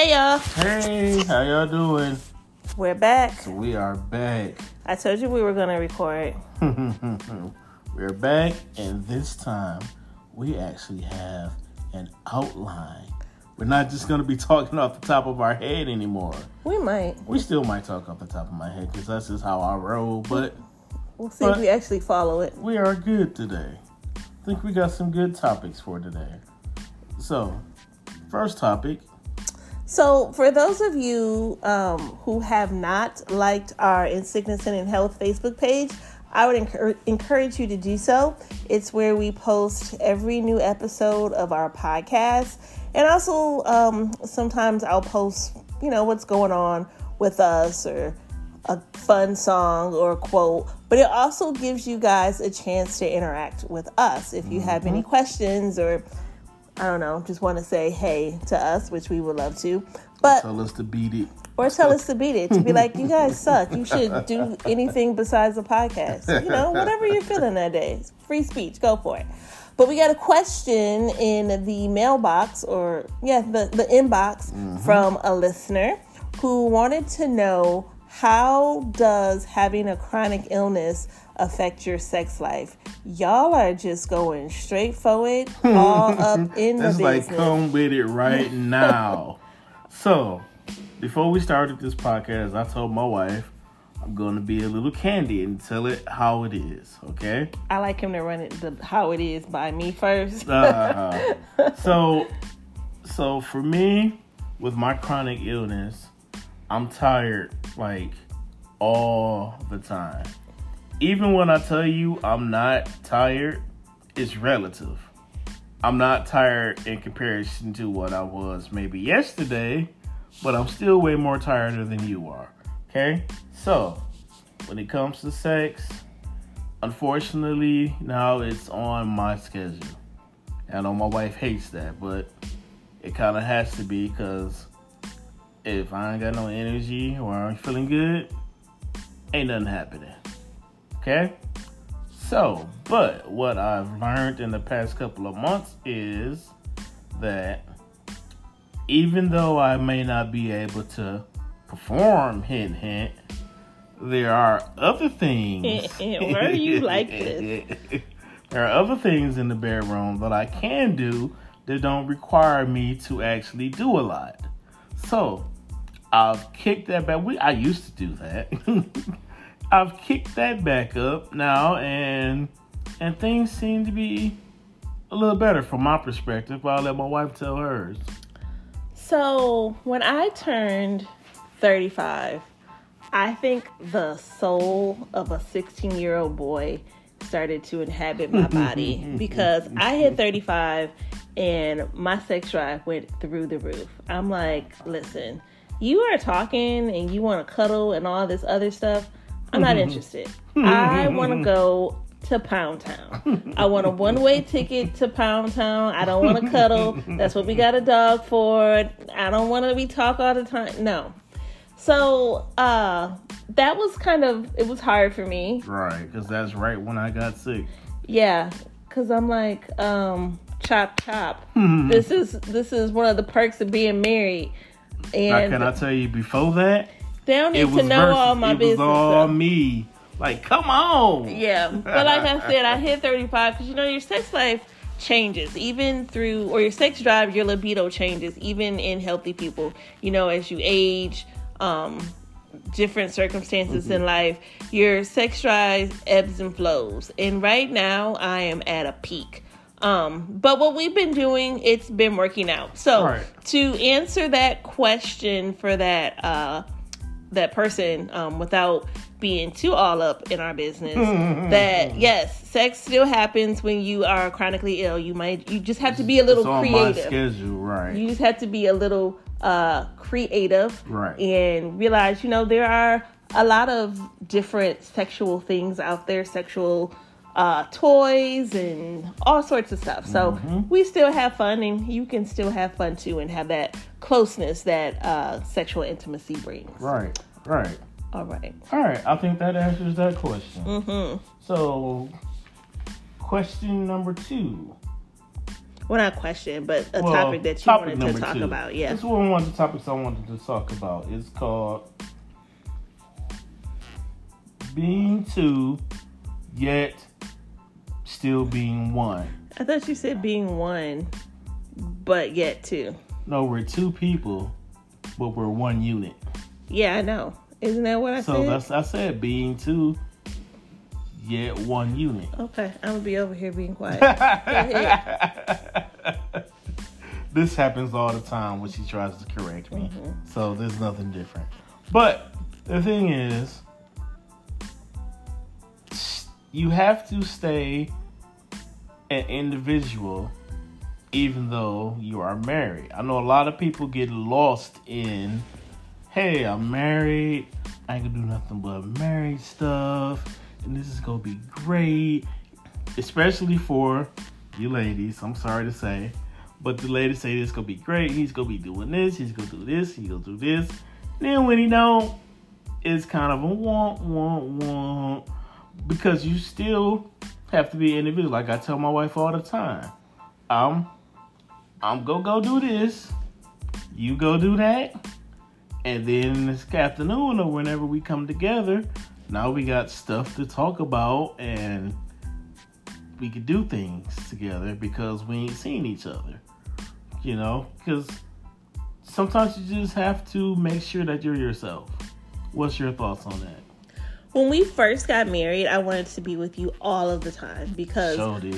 Hey y'all, Hey, how y'all doing? we're back. So we are back. I told you we were gonna record. We're back, and this time we actually have an outline. We're not just going to be talking off the top of our head anymore. We might. We still might talk off the top of my head because that's just how I roll, but We'll see if we actually follow it. we are good today. I think we got some good topics for today. So, first topic So, for those of you um, who have not liked our In Sickness and in Health Facebook page, I would encour- encourage you to do so. It's where we post every new episode of our podcast. And also, um, sometimes I'll post, you know, what's going on with us or a fun song or a quote. But it also gives you guys a chance to interact with us. If you have any questions or I don't know, just want to say hey to us, which we would love to. But tell us to beat it. or tell us to beat it, to be like, you guys suck. You should do anything besides a podcast. You know, whatever you're feeling that day. It's free speech, go for it. But we got a question in the mailbox, or yeah, the, the inbox mm-hmm. from a listener who wanted to know how does having a chronic illness affect your sex life? Y'all are just going straight forward, all up in the It's like come with it right now. so, before we started this podcast, I told my wife I'm going to be a little candid and tell it how it is. Okay. I like him to run it the, how it is by me first. Uh, so, so for me, with my chronic illness, I'm tired like all the time. Even when I tell you I'm not tired, it's relative. I'm not tired in comparison to what I was maybe yesterday, but I'm still way more tired than you are. Okay? So, when it comes to sex, unfortunately, now it's on my schedule. I know my wife hates that, but it kind of has to be because if I ain't got no energy or I'm feeling good, ain't nothing happening. Okay? So, but what I've learned in the past couple of months is that even though I may not be able to perform, hint, hint, there are other things. Why are you like this? there are other things in the bedroom that I can do that don't require me to actually do a lot. So, I've kicked that back. We I used to do that. I've kicked that back up now, and and things seem to be a little better from my perspective. But I'll let my wife tell hers. So, when I turned 35, I think the soul of a 16 year old boy started to inhabit my body because I hit 35 and my sex drive went through the roof. I'm like, listen, you are talking and you want to cuddle and all this other stuff. I'm not interested. I want to go to Pound Town. I want a one way ticket to Pound Town. I don't want to cuddle. That's what we got a dog for. I don't want to be talk all the time. No. So uh that was kind of it was hard for me. Right, because that's right when I got sick. Yeah, cuz I'm like um chop chop. this is this is one of the perks of being married. Now, And can I tell you before that? they don't need to know versus, all my it business. was all me. Like, come on. Yeah, but like I said, I hit 35 because you know your sex life changes even through or your sex drive, your libido changes even in healthy people. You know, as you age, um, different circumstances Mm-hmm. in life, your sex drive ebbs and flows. And right now, I am at a peak. Um, but what we've been doing, it's been working out. So Right. to answer that question for that uh, that person um, without being too all up in our business that yes sex still happens when you are chronically ill you might you just have to be a little It's on my creative schedule, right? you just have to be a little uh creative Right. and realize you know there are a lot of different sexual things out there sexual uh toys and all sorts of stuff so Mm-hmm. we still have fun and you can still have fun too and have that closeness that uh sexual intimacy brings right, right. all right All right, I think that answers that question. mm-hmm So, question number two well, not a question, but a Well, topic that you topic wanted to talk two. about. Yeah. This is one of the topics I wanted to talk about. It's called being two, yet still being one. I thought you said being one, but yet two. No, we're two people, but we're one unit. Yeah, I know. Isn't that what I So said? So that's I said being two, yet one unit. okay, I'm gonna be over here being quiet. this happens all the time when she tries to correct me. Mm-hmm. So there's nothing different. But the thing is, you have to stay an individual even though you are married. I know a lot of people get lost in, hey, I'm married, I can do nothing but married stuff, and this is gonna be great. Especially for you ladies, I'm sorry to say. But the ladies say this gonna be great. He's gonna be doing this. He's gonna do this. He's gonna do this. Then when he don't, it's kind of a want, want, want. Because you still have to be individual. Like I tell my wife all the time, I'm, I'm gonna go do this. You go do that, and then this afternoon or whenever we come together, now we got stuff to talk about and we could do things together because we ain't seen each other. You know, because sometimes you just have to make sure that you're yourself. What's your thoughts on that? When we first got married, I wanted to be with you all of the time because.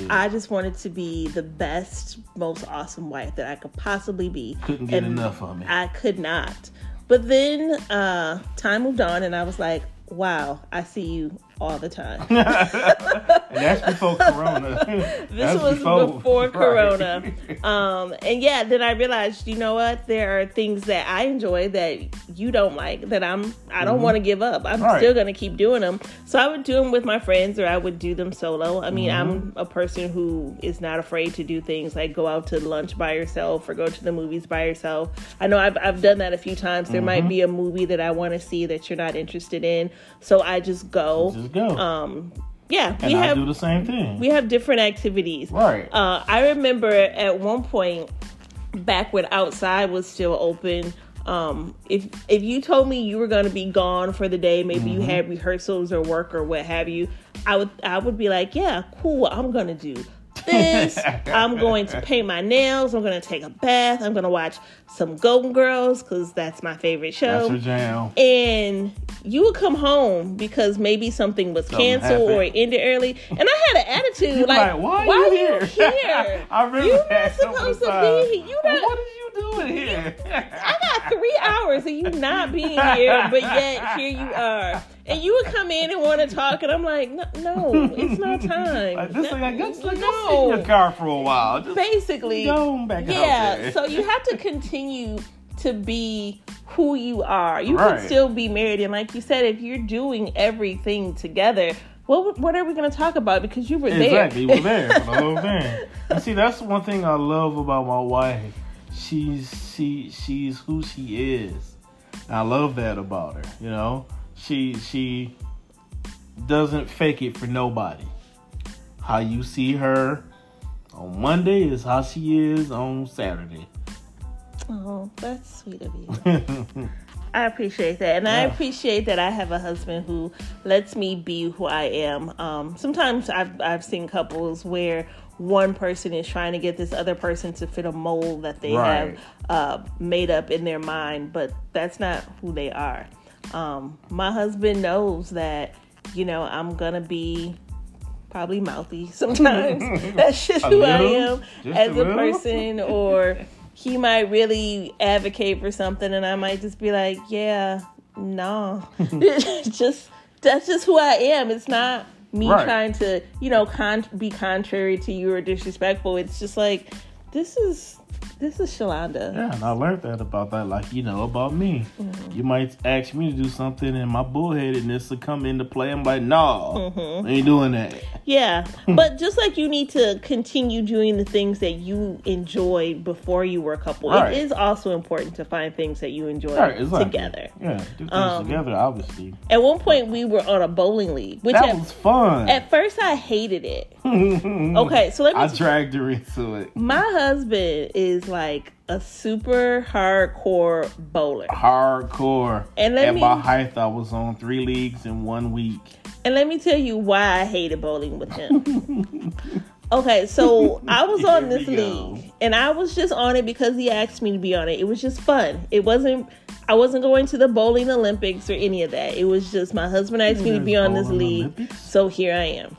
I just wanted to be the best, most awesome wife that I could possibly be. Couldn't get And enough of me. I could not. But then uh, time moved on, and I was like, wow, I see you all the time. and that's before Corona. This was before, Corona. Um, and yeah, then I realized, you know what? There are things that I enjoy that you don't like that I'm I don't want to give up. I'm Mm-hmm. Right. still gonna keep doing them. So I would do them with my friends or I would do them solo. I mean, Mm-hmm. I'm a person who is not afraid to do things like go out to lunch by yourself or go to the movies by yourself. I know I've I've done that a few times. There Mm-hmm. might be a movie that I want to see that you're not interested in, so I just go. Just go. Um, yeah, and we I have do the same thing. we have different activities. right. Uh, I remember at one point, back when outside was still open, um, if if you told me you were going to be gone for the day, maybe you had rehearsals or work or what have you, I would I would be like, yeah, cool, I'm going to do this. I'm going to paint my nails. I'm going to take a bath. I'm going to watch some Golden Girls because that's my favorite show that's your jam. and you would come home because maybe something was Something canceled or it ended early, and I had an attitude like, like, why, "Why are are you you here? here? I remember You're not supposed to time. be here. You not- What are you doing here? I got three hours of you not being here, but yet here you are." And you would come in and want to talk, and I'm like, "No, no it's not time." Like, this like, just like, No. sit in your car for a while. Just Basically, go back yeah. So you have to continue to be who you are. You Right. can still be married, and like you said, if you're doing everything together, what what are we going to talk about? Because you were Exactly, there. Exactly, you were there for the whole thing. And see, that's one thing I love about my wife. She's she she's who she is. I love that about her. You know, she she doesn't fake it for nobody. How you see her on Monday is how she is on Saturday. oh, that's sweet of you. I appreciate that, and I appreciate that I have a husband who lets me be who I am. Um, sometimes I've I've seen couples where one person is trying to get this other person to fit a mold that they Right. have uh, made up in their mind, but that's not who they are. Um, my husband knows that you know I'm gonna be probably mouthy sometimes. that's just who I am Just as a a person, or he might really advocate for something and I might just be like, yeah, no. just that's just who I am. It's not me Right. trying to, you know, con- be contrary to you or disrespectful. It's just like this is this is Shalonda. Yeah, and I learned that about that, like you know about me. Mm-hmm. You might ask me to do something, and my bullheadedness will come into play. I'm like, no, Mm-hmm. I ain't doing that. Yeah, but just like you need to continue doing the things that you enjoyed before you were a couple, Right. it is also important to find things that you enjoy Right, exactly. together. Yeah, do things Um, together. Obviously, At one point, we were on a bowling league, which that at, was fun. at first I hated it. Okay, so let me. I dragged her into it. my husband is like a super hardcore bowler, Hardcore. And let At me- my height, I was on three leagues in one week. and let me tell you why I hated bowling with him. okay, so I was on this go. league, and I was just on it because he asked me to be on it. It was just fun. It wasn't. I wasn't going to the bowling Olympics or any of that. It was just my husband asked me to be on this league, Olympics? so here I am.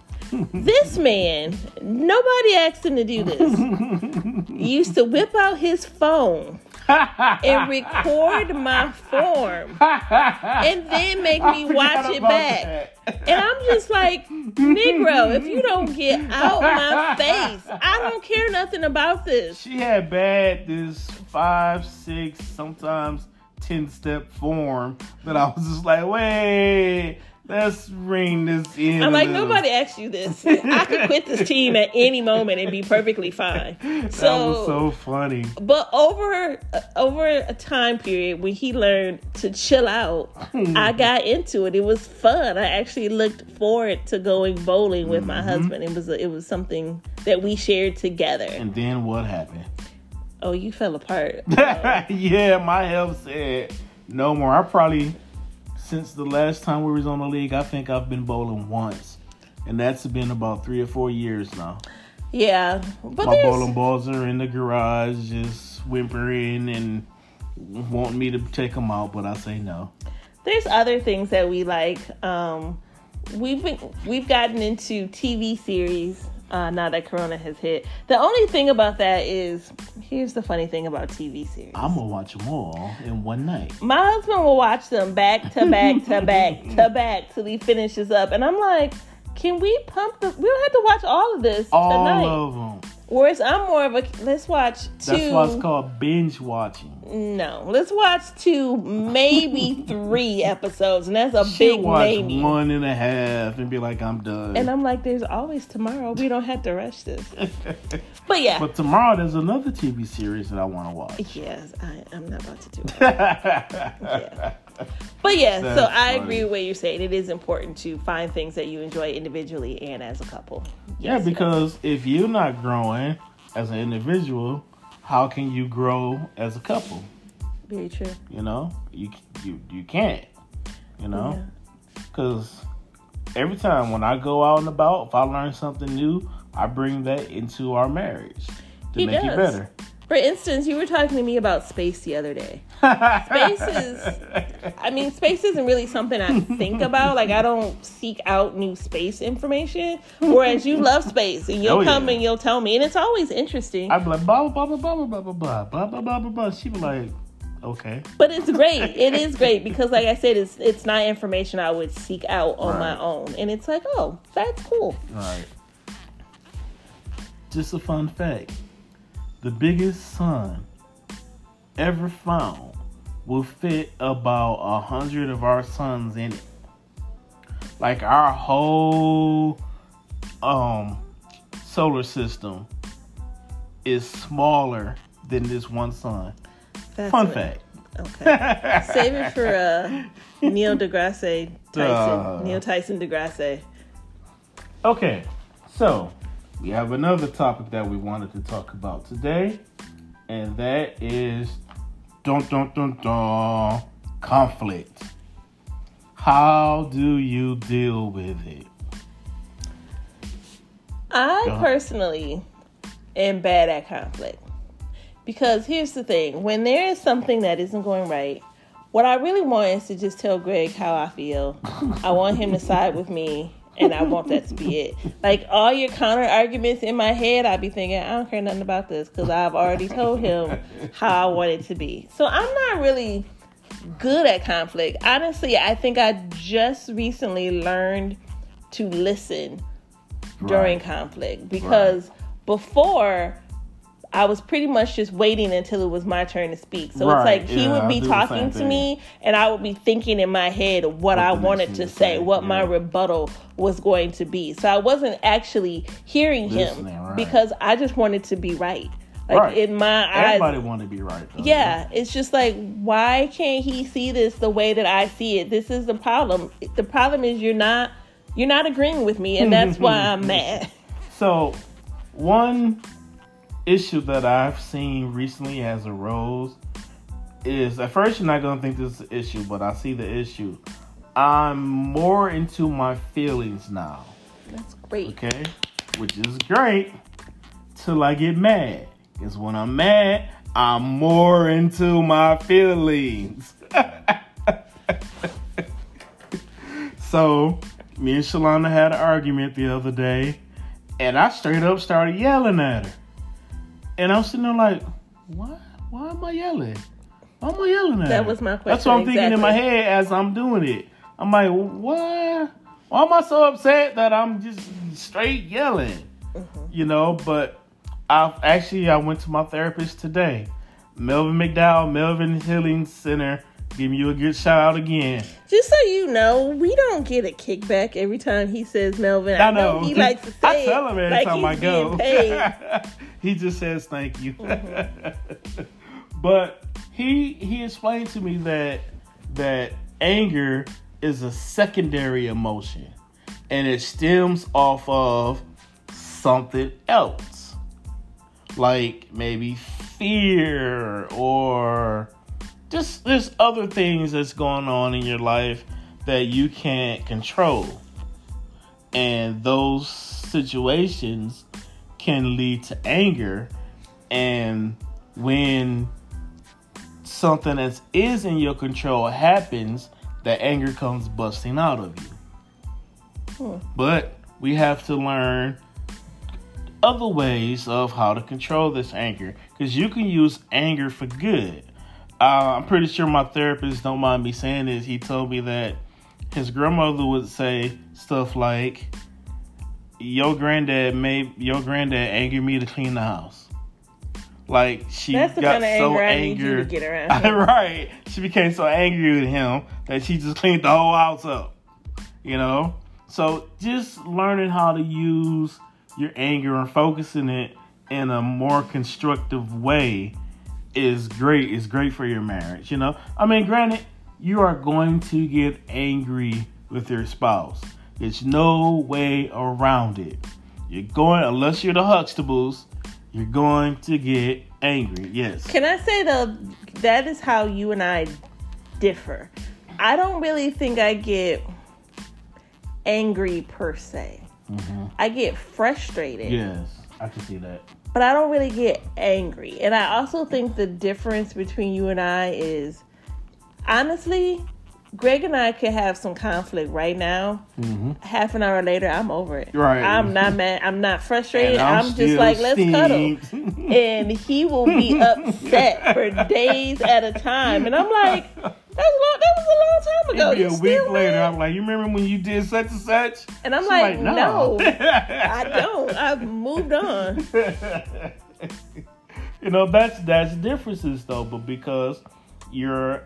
This man, nobody asked him to do this. used to whip out his phone and record my form and then make me watch it back. And I'm just like, Negro, if you don't get out my face, I don't care nothing about this. She had bad this five, six, sometimes ten step form that I was just like, wait, let's ring this in. I'm like, nobody asked you this. I could quit this team at any moment and be perfectly fine. That was So, so funny. but over uh, over a time period when he learned to chill out, hmm. I got into it. It was fun. I actually looked forward to going bowling with my mm-hmm. husband. It was a, it was something that we shared together. And then what happened? Oh, you fell apart. yeah, my health said no more. I probably since the last time we was on the league, I think I've been bowling once. And that's been about three or four years now. Yeah, but My there's, bowling balls are in the garage, just whimpering and wanting me to take them out, but I say no. there's other things that we like. Um, we've been we've gotten into TV series uh, now that Corona has hit. The only thing about that is here's the funny thing about TV series. I'm gonna watch them all in one night. My husband will watch them back to back to back to back till he finishes up, and I'm like, can we pump the? We don't have to watch all of this tonight. All tonight. Whereas I'm more of a let's watch two. That's why it's called binge watching. No, let's watch two, maybe three episodes, and that's a She'll big watch maybe. one and a half and be like, I'm done. And I'm like, there's always tomorrow. We don't have to rush this. But yeah, but tomorrow there's another TV series that I want to watch. yes, I, I'm not about to do it. Yeah. But yeah, so I funny. agree with what you're saying. It is important to find things that you enjoy individually and as a couple. Yeah, Yes. because if you're not growing as an individual, how can you grow as a couple? very true. You know, you you you can't. You know, Yeah. because every time when I go out and about, if I learn something new, I bring that into our marriage to He make it better. For instance, you were talking to me about space the other day. Space is, I mean, space isn't really something I think about. Like, I don't seek out new space information. Whereas you love space and you'll Oh, come yeah. and you'll tell me. And it's always interesting. I'd be like blah blah blah blah blah blah blah blah blah blah blah blah blah. She be like, okay, But it's great. It is great because, like I said, it's it's not information I would seek out on my own. And it's like, oh, that's cool. right. Just a fun fact: the biggest sun ever found will fit about a hundred of our suns in it. Like our whole um solar system is smaller than this one sun. That's Fun what- fact. Okay. Save it for uh, Neil deGrasse Tyson. Uh. Neil Tyson deGrasse. Okay, so we have another topic that we wanted to talk about today, and that is dun dun dun dun conflict. How do you deal with it? I personally am bad at conflict because here's the thing: when there is something that isn't going right, what I really want is to just tell Greg how I feel. I want him to side with me, and I want that to be it. Like all your counter arguments in my head, I'd be thinking, I don't care nothing about this because I've already told him how I want it to be. So I'm not really good at conflict. Honestly, I think I just recently learned to listen during Right. conflict because before I was pretty much just waiting until it was my turn to speak. So Right, it's like he yeah, would be talking to me and I would be thinking in my head what, What I wanted to say, what my rebuttal was going to be. So I wasn't actually hearing him right. because I just wanted to be right. Like Right. in my eyes Everybody want to be right. Though. yeah, it's just like, why can't he see this the way that I see it? This is the problem. The problem is you're not you're not agreeing with me, and that's why I'm mad. So, one issue that I've seen recently has arose is at first you're not gonna think this is an issue, but I see the issue. I'm more into my feelings now. That's great. Okay, which is great till I get mad. Because when I'm mad, I'm more into my feelings. so, me and Shalonda had an argument the other day, and I straight up started yelling at her. And I'm sitting there like, what? Why am I yelling? Why am I yelling at That her? was my question. That's what I'm question, thinking in my head as I'm doing it. I'm like, what? Why am I so upset that I'm just straight yelling? Mm-hmm. You know, but I actually I went to my therapist today. Melvin McDowell, Melvin Healing Center, giving you a good shout out again. Just so you know, we don't get a kickback every time he says Melvin. I know. he likes to say I tell him every like time I go. he just says thank you. Mm-hmm. but he he explained to me that that anger is a secondary emotion and it stems off of something else. Like maybe fear or just there's other things that's going on in your life that you can't control. And those situations can lead to anger. And when something that is in your control happens, the anger comes busting out of you. Hmm. But we have to learn other ways of how to control this anger because you can use anger for good. Uh, I'm pretty sure my therapist don't mind me saying this. He told me that his grandmother would say stuff like, "Your granddad made your granddad angered me to clean the house." Like she That's the got kind of so anger I need you to angry. get around. right. She became so angry with him that she just cleaned the whole house up. You know? So just learning how to use your anger and focusing it in a more constructive way is great. It's great for your marriage, you know? I mean, granted, you are going to get angry with your spouse. There's no way around it. You're going unless you're the Huxtables, you're going to get angry. Yes. Can I say though that is how you and I differ. I don't really think I get angry per se. Mm-hmm. I get frustrated, Yes, I can see that. But I don't really get angry. And I also think the difference between you and I is honestly, Greg and I could have some conflict right now. Half an hour later, I'm over it. Mm-hmm. Right. I'm not mad. I'm not frustrated. And I'm, just like, let's cuddle. and he will be upset for days at a time. And I'm like, that's long, that was a long time ago. It'd be You a week later. I'm like, you remember when you did such and such? And I'm She's like, no, I I don't. I've moved on. you know, that's that's differences though, but because you're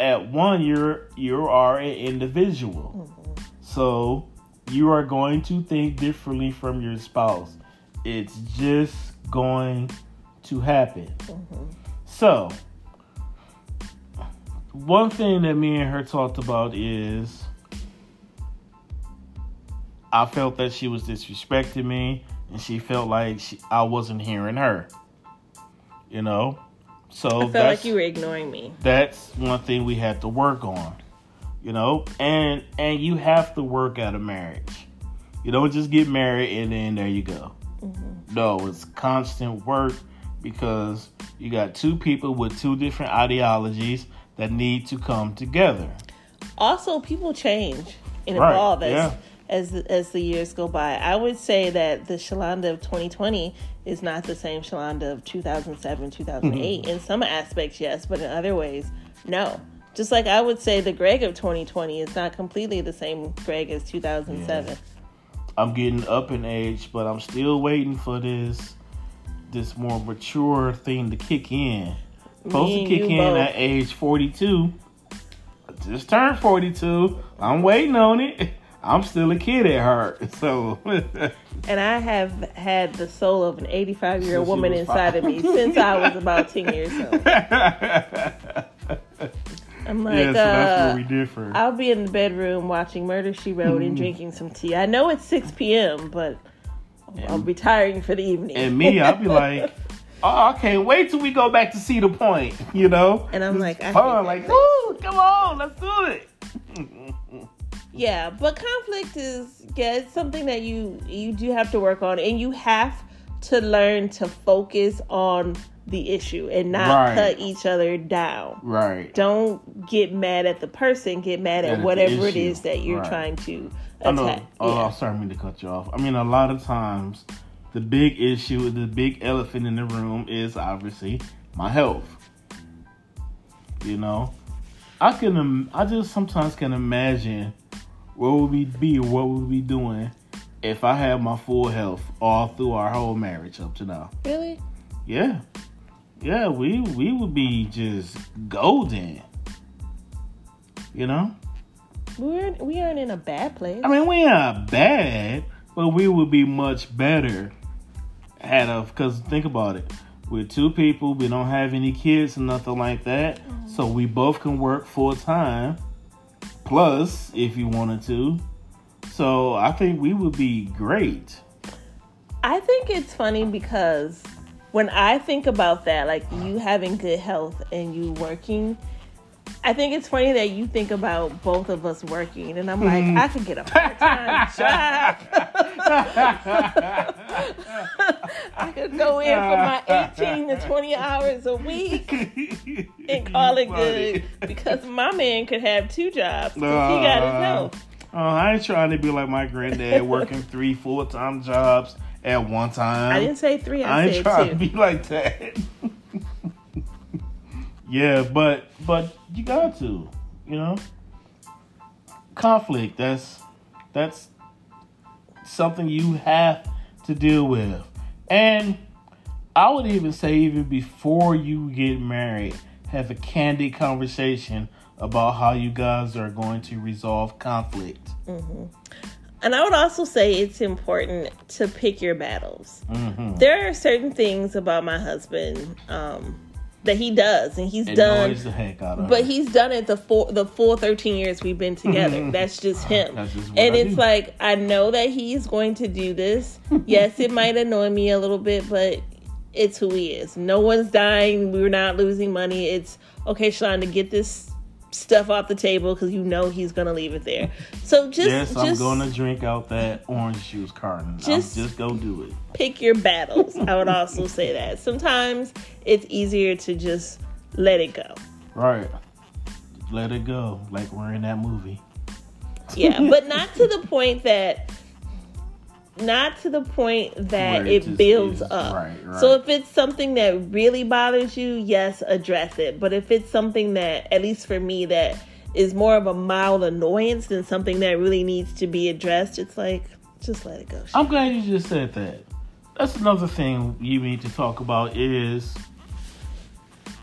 at one, you're you are an individual, mm-hmm. so you are going to think differently from your spouse. It's just going to happen. Mm-hmm. So, one thing that me and her talked about is I felt that she was disrespecting me and she felt like she, I wasn't hearing her. You know? So I felt that's, like you were ignoring me. that's one thing we had to work on. You know? And and you have to work at a marriage. You don't just get married and then there you go. Mm-hmm. No, it's constant work because you got two people with two different ideologies that need to come together. Also, people change and Right, evolve as yeah. as the, as the years go by. I would say that the Shalonda of 2020 is not the same Shalonda of 2007, 2008. Mm-hmm. In some aspects, yes, but in other ways, no. Just like I would say the Greg of 2020 is not completely the same Greg as 2007. I'm getting up in age, but I'm still waiting for this this more mature thing to kick in. Supposed to kick in both. at age 42. I just turned 42. I'm waiting on it. I'm still a kid at heart. So And I have had the soul of an 85 year old woman inside of me since I was about 10 years old. I'm like, yeah, so that's uh, where we differ. I'll be in the bedroom watching Murder She Wrote Mm. and drinking some tea. I know it's 6 p.m., but I'm retiring for the evening. And me, I'll be like, oh, I can't wait till we go back to see the point, you know? And I'm It's like, I fun. Like, woo, come on, let's do it. Yeah, but conflict is yeah, it's something that you you do have to work on, and you have to learn to focus on the issue and not Right. cut each other down. right. Don't get mad at the person. Get mad at at whatever it is that you're Right. trying to I know. attack. Oh, Yeah. I'm sorry, I mean to cut you off. I mean, a lot of times, the big issue, the big elephant in the room is obviously my health. You know, I can. I just sometimes can imagine where would we be, what would we be doing if I had my full health all through our whole marriage up to now. Really? Yeah, yeah, we we would be just golden. You know. We're we aren't in a bad place. I mean, we ain't bad, but we would be much better had a because think about it. We're two people. We don't have any kids or nothing like that, mm-hmm. so we both can work full time. Plus, if you wanted to, so I think we would be great. I think it's funny because when I think about that, like you having good health and you working, I think it's funny that you think about both of us working, and I'm like, Mm-hmm. I could get a part time job. I could go in for my 18 to 20 hours a week and call it good because my man could have two jobs 'cause he got his Uh, health. Oh, I ain't trying to be like my granddad, working three full time jobs at one time. I didn't say three, I, I ain't trying two. to be like that. Yeah, but but you got to, you know. Conflict. That's that's something you have to deal with, and I would even say even before you get married, have a candid conversation about how you guys are going to resolve conflict. And I would also say it's important to pick your battles. hmm There are certain things about my husband um, that he does, and he's It done. the heck out of But he's done it the full the full thirteen years we've been together. That's just ah, him. That's just and I it's do. like I know that he's going to do this. yes, it might annoy me a little bit, but it's who he is. No one's dying. We're not losing money. It's okay, to get this stuff off the table because you know he's gonna leave it there. So just yes, I'm just going to drink out that orange juice carton. Just- I'm just go do it. pick your battles. I would also say that sometimes it's easier to just let it go. Right. Let it go, like we're in that movie. Yeah, but not to the point that not to the point that it, it builds is. up. Right, right. So if it's something that really bothers you, yes, address it. But if it's something that at least for me that is more of a mild annoyance than something that really needs to be addressed, it's like just let it go. I'm glad you just said that. That's another thing you need to talk about is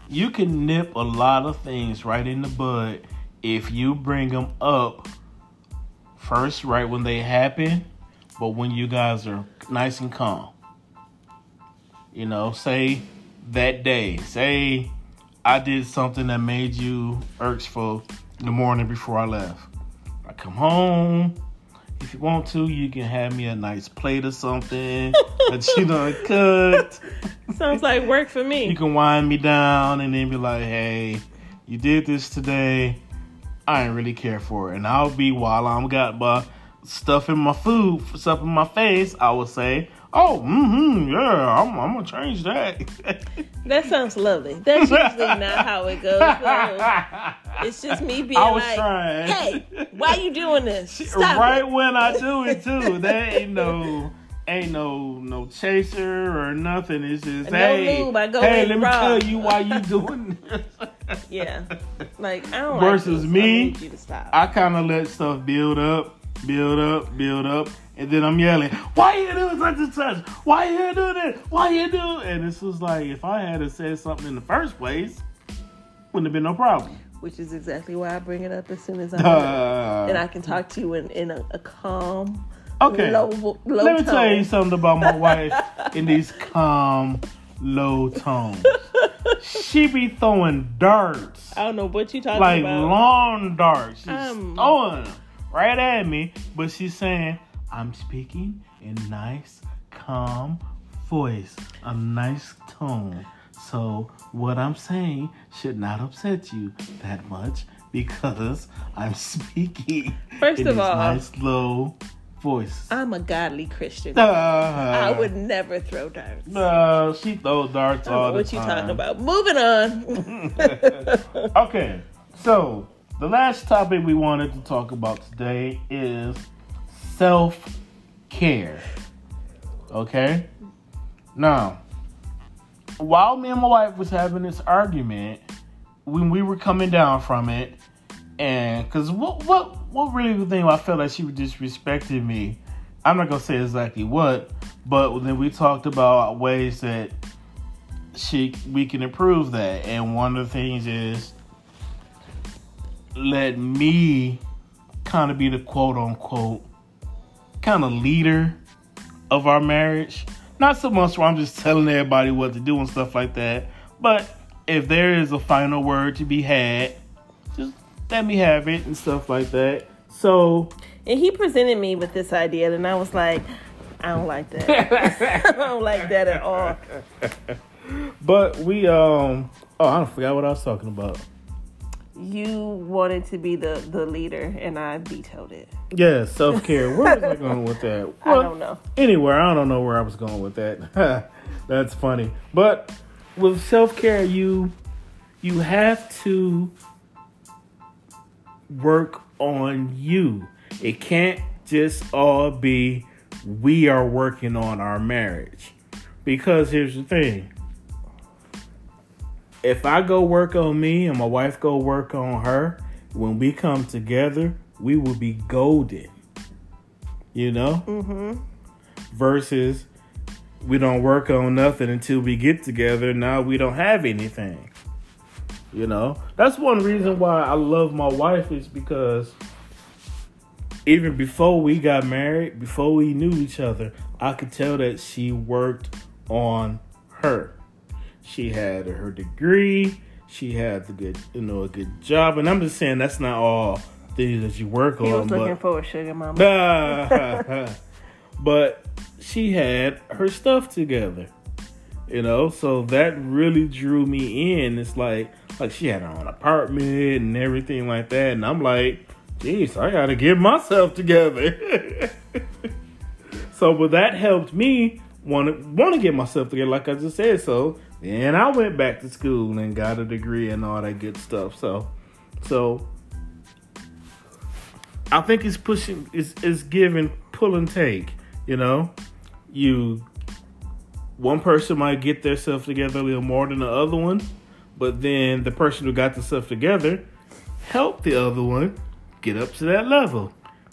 you can nip a lot of things right in the bud if you bring them up first right when they happen, but when you guys are nice and calm. You know, say that day, say I did something that made you irksful the morning before I left. I come home. If you want to, you can have me a nice plate or something that you done cooked. Sounds like work for me. You can wind me down and then be like, hey, you did this today. I ain't really care for it. And I'll be while I'm got my stuff in my food, stuff in my face, I would say, oh, mm-hmm, yeah, I'm, I'm gonna change that. That sounds lovely. That's usually not how it goes. though. It's just me being like, trying. "Hey, why you doing this? Stop right it." when I do it too. There ain't no ain't no no chaser or nothing. It's just No hey, lube, hey, let me raw. tell you why you doing this. Yeah, like I don't Versus like me, I need you to stop. I kind of let stuff build up, build up, build up, and then I'm yelling, "Why you doing such and such? Why you doing this? Why you do?" And this was like, if I had to say something in the first place, wouldn't have been no problem. Which is exactly why I bring it up as soon as I'm done. and Uh, I can talk to you in, in a, a calm, okay. low, low Let me tone. tell you something about my wife in these calm, low tones. She be throwing darts, I don't know what you talking about. like about. long darts. She's Um. throwing them right at me, but she's saying, I'm speaking in nice, calm voice, a nice tone. So what I'm saying should not upset you that much because I'm speaking First in of all- nice low voice. I'm a godly Christian. Uh, I would never throw darts. No, she throw darts all the what you talking about. Moving on. Okay, so the last topic we wanted to talk about today is self care. Okay, now while me and my wife was having this argument, when we were coming down from it, and because what what what really the thing I felt like she was disrespecting me. I'm not gonna say exactly what, but then we talked about ways that she we can improve that, and one of the things is let me kind of be the quote unquote kind of leader of our marriage. Not so much where I'm just telling everybody what to do and stuff like that, but if there is a final word to be had, just let me have it and stuff like that. So, and he presented me with this idea, and I was like, I don't like that. I don't like that at all. but we um oh I forgot what I was talking about. You wanted to be the, the leader, and I vetoed it. Yeah, self care. Where was I going with that? I don't know. Anywhere. I don't know where I was going with that. That's funny. But with self care, you you have to work on you. It can't just all be we are working on our marriage. Because here's the thing. If I go work on me and my wife go work on her, when we come together, we will be golden. You know? Mm-hmm. versus we don't work on nothing until we get together. Now we don't have anything. You know, that's one reason why I love my wife is because even before we got married, before we knew each other, I could tell that she worked on her. She had her degree. She had the good, you know, a good job. And I'm just saying that's not all things that you work He on. was but looking for a sugar mama. but she had her stuff together you know so that really drew me in it's like like she had her own apartment and everything like that and i'm like geez i gotta get myself together so but that helped me want to want to get myself together like i just said so then i went back to school and got a degree and all that good stuff so so I think it's pushing, it's, it's giving pull and take. You know, you one person might get their stuff together a little more than the other one, but then the person who got the stuff together help the other one get up to that level,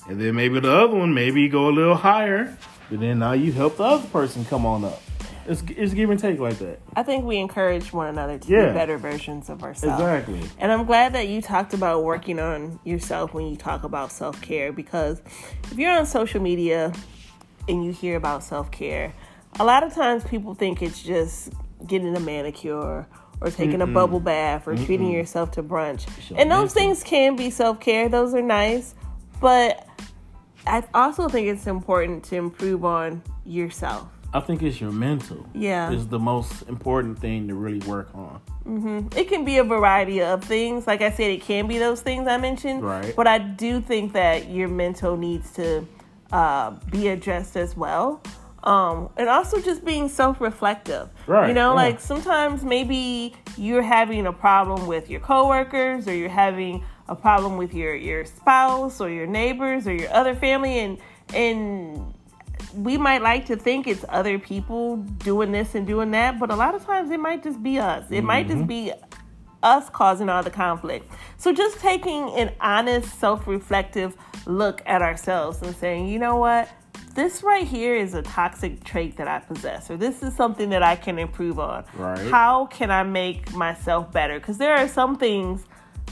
and then maybe the other one maybe go a little higher, but then now you help the other person come on up. It's it's give and take like that. I think we encourage one another to Yeah. be better versions of ourselves. Exactly. And I'm glad that you talked about working on yourself when you talk about self care because if you're on social media and you hear about self care, a lot of times people think it's just getting a manicure or taking a bubble bath or treating yourself to brunch. And those things can be self care, those are nice, but I also think it's important to improve on yourself. I think it's your mental. Yeah. Is the most important thing to really work on. It can be a variety of things. Like I said, it can be those things I mentioned. Right. But I do think that your mental needs to uh, be addressed as well. Um, and also just being self reflective. Right, You know, yeah. like sometimes maybe you're having a problem with your coworkers or you're having a problem with your, your spouse or your neighbors or your other family and and we might like to think it's other people doing this and doing that, but a lot of times it might just be us. It might just mm-hmm. be us causing all the conflict. So just taking an honest, self-reflective look at ourselves and saying, you know what? This right here is a toxic trait that I possess, or this is something that I can improve on. Right. How can I make myself better? Because there are some things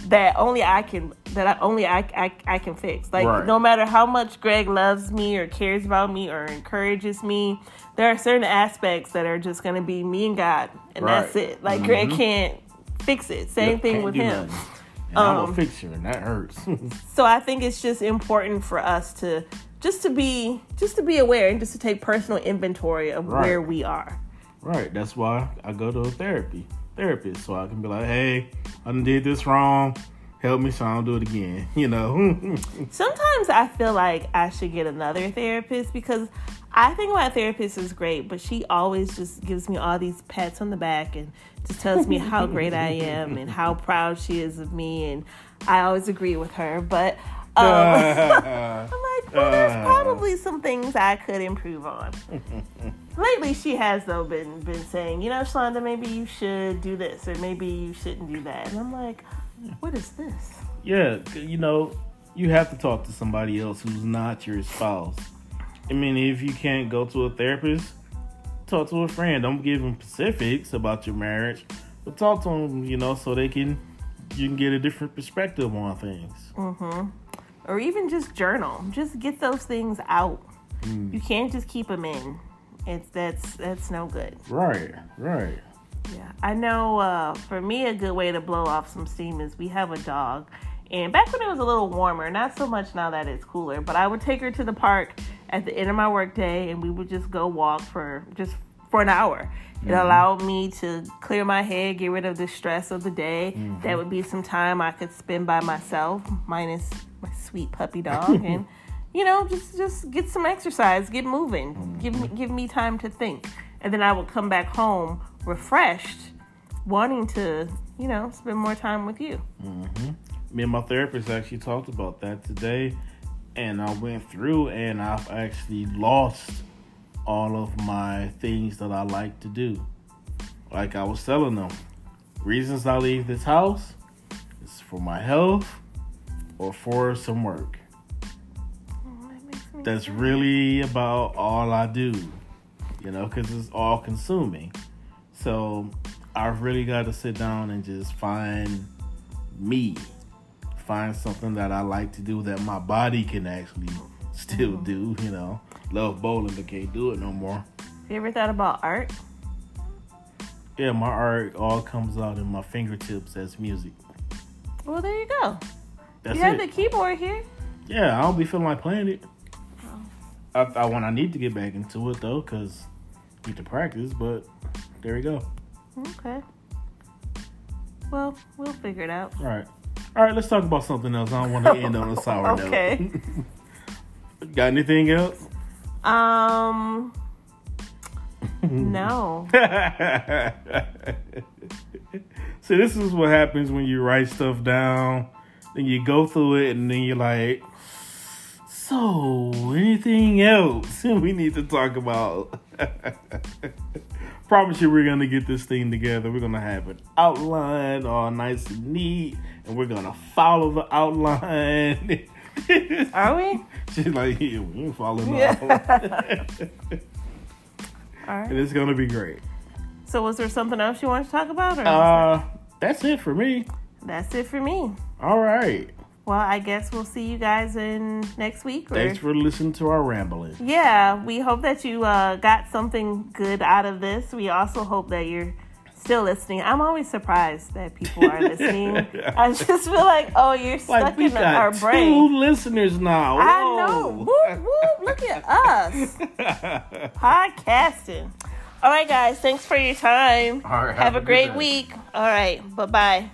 that only I can that I only I, I, I can fix. Like Right. no matter how much Greg loves me or cares about me or encourages me, there are certain aspects that are just gonna be me and God, and that's it. Like Greg can't fix it. Same thing with him. nothing. And I'm Um, a fixer, and that hurts. So I think it's just important for us to just to be just to be aware and just to take personal inventory of Right. where we are. Right. That's why I go to therapy therapist so I can be like, hey, I done did this wrong. Help me so I don't do it again. You know. Sometimes I feel like I should get another therapist because I think my therapist is great, but she always just gives me all these pats on the back and just tells me how great I am and how proud she is of me, and I always agree with her. But um, I'm like, well, there's Uh. probably some things I could improve on. Lately, she has though been been saying, you know, Shalonda, maybe you should do this or maybe you shouldn't do that, and I'm like, what is this? yeah, you know, you have to talk to somebody else who's not your spouse. I mean, if you can't go to a therapist, talk to a friend. Don't give them specifics about your marriage, but talk to them, you know, so they can you can get a different perspective on things. Mm-hmm. Or even just journal. Just get those things out. Mm. You can't just keep them in. It's that's that's no good. Right, right. Yeah, I know. Uh, for me, a good way to blow off some steam is we have a dog, and back when it was a little warmer, not so much now that it's cooler, but I would take her to the park at the end of my workday, and we would just go walk for just for an hour. It allowed me to clear my head, get rid of the stress of the day. That would be some time I could spend by myself, minus my sweet puppy dog, and you know, just just get some exercise, get moving, give me mm-hmm. give me time to think, and then I would come back home refreshed, wanting to you know spend more time with you. Mm-hmm. Me and my therapist actually talked about that today, and I went through and I've actually lost all of my things that I like to do. Like I was telling them, reasons I leave this house is for my health or for some work. Oh, That's really about all I do, you know, because it's all consuming. So I've really got to sit down and just find me, find something that I like to do that my body can actually still mm-hmm. do, you know. Love bowling, but can't do it no more. You ever thought about art? Yeah, my art all comes out in my fingertips as music. Well, there you go. That's you have it. the keyboard here. Yeah, I don't be feeling like playing it. Oh. I, I when I need to get back into it though, cause need to practice. But there we go. Okay. Well, we'll figure it out. All right, all right. Let's talk about something else. I don't want to end on a sour note. Okay. Got anything else? Um. No. See, this is what happens when you write stuff down, then you go through it, and then you're like, "So, anything else we need to talk about?" Promise you, we're gonna get this thing together. We're gonna have an outline, all nice and neat, and we're gonna follow the outline. Are we? She's like, "Yeah, we ain't following the outline." All right. and it's gonna be great. So, was there something else you want to talk about, or Uh, that's it for me. that's it for me? All right. Well, I guess we'll see you guys in next week. Or... Thanks for listening to our rambling. Yeah, we hope that you uh, got something good out of this. We also hope that you're still listening. I'm always surprised that people are listening. I just feel like, oh, you're stuck Like in our brain. two listeners now. I know. Whoop, whoop, look at us podcasting. All right, guys. Thanks for your time. All right, Have, have a a great week. All right. Bye bye.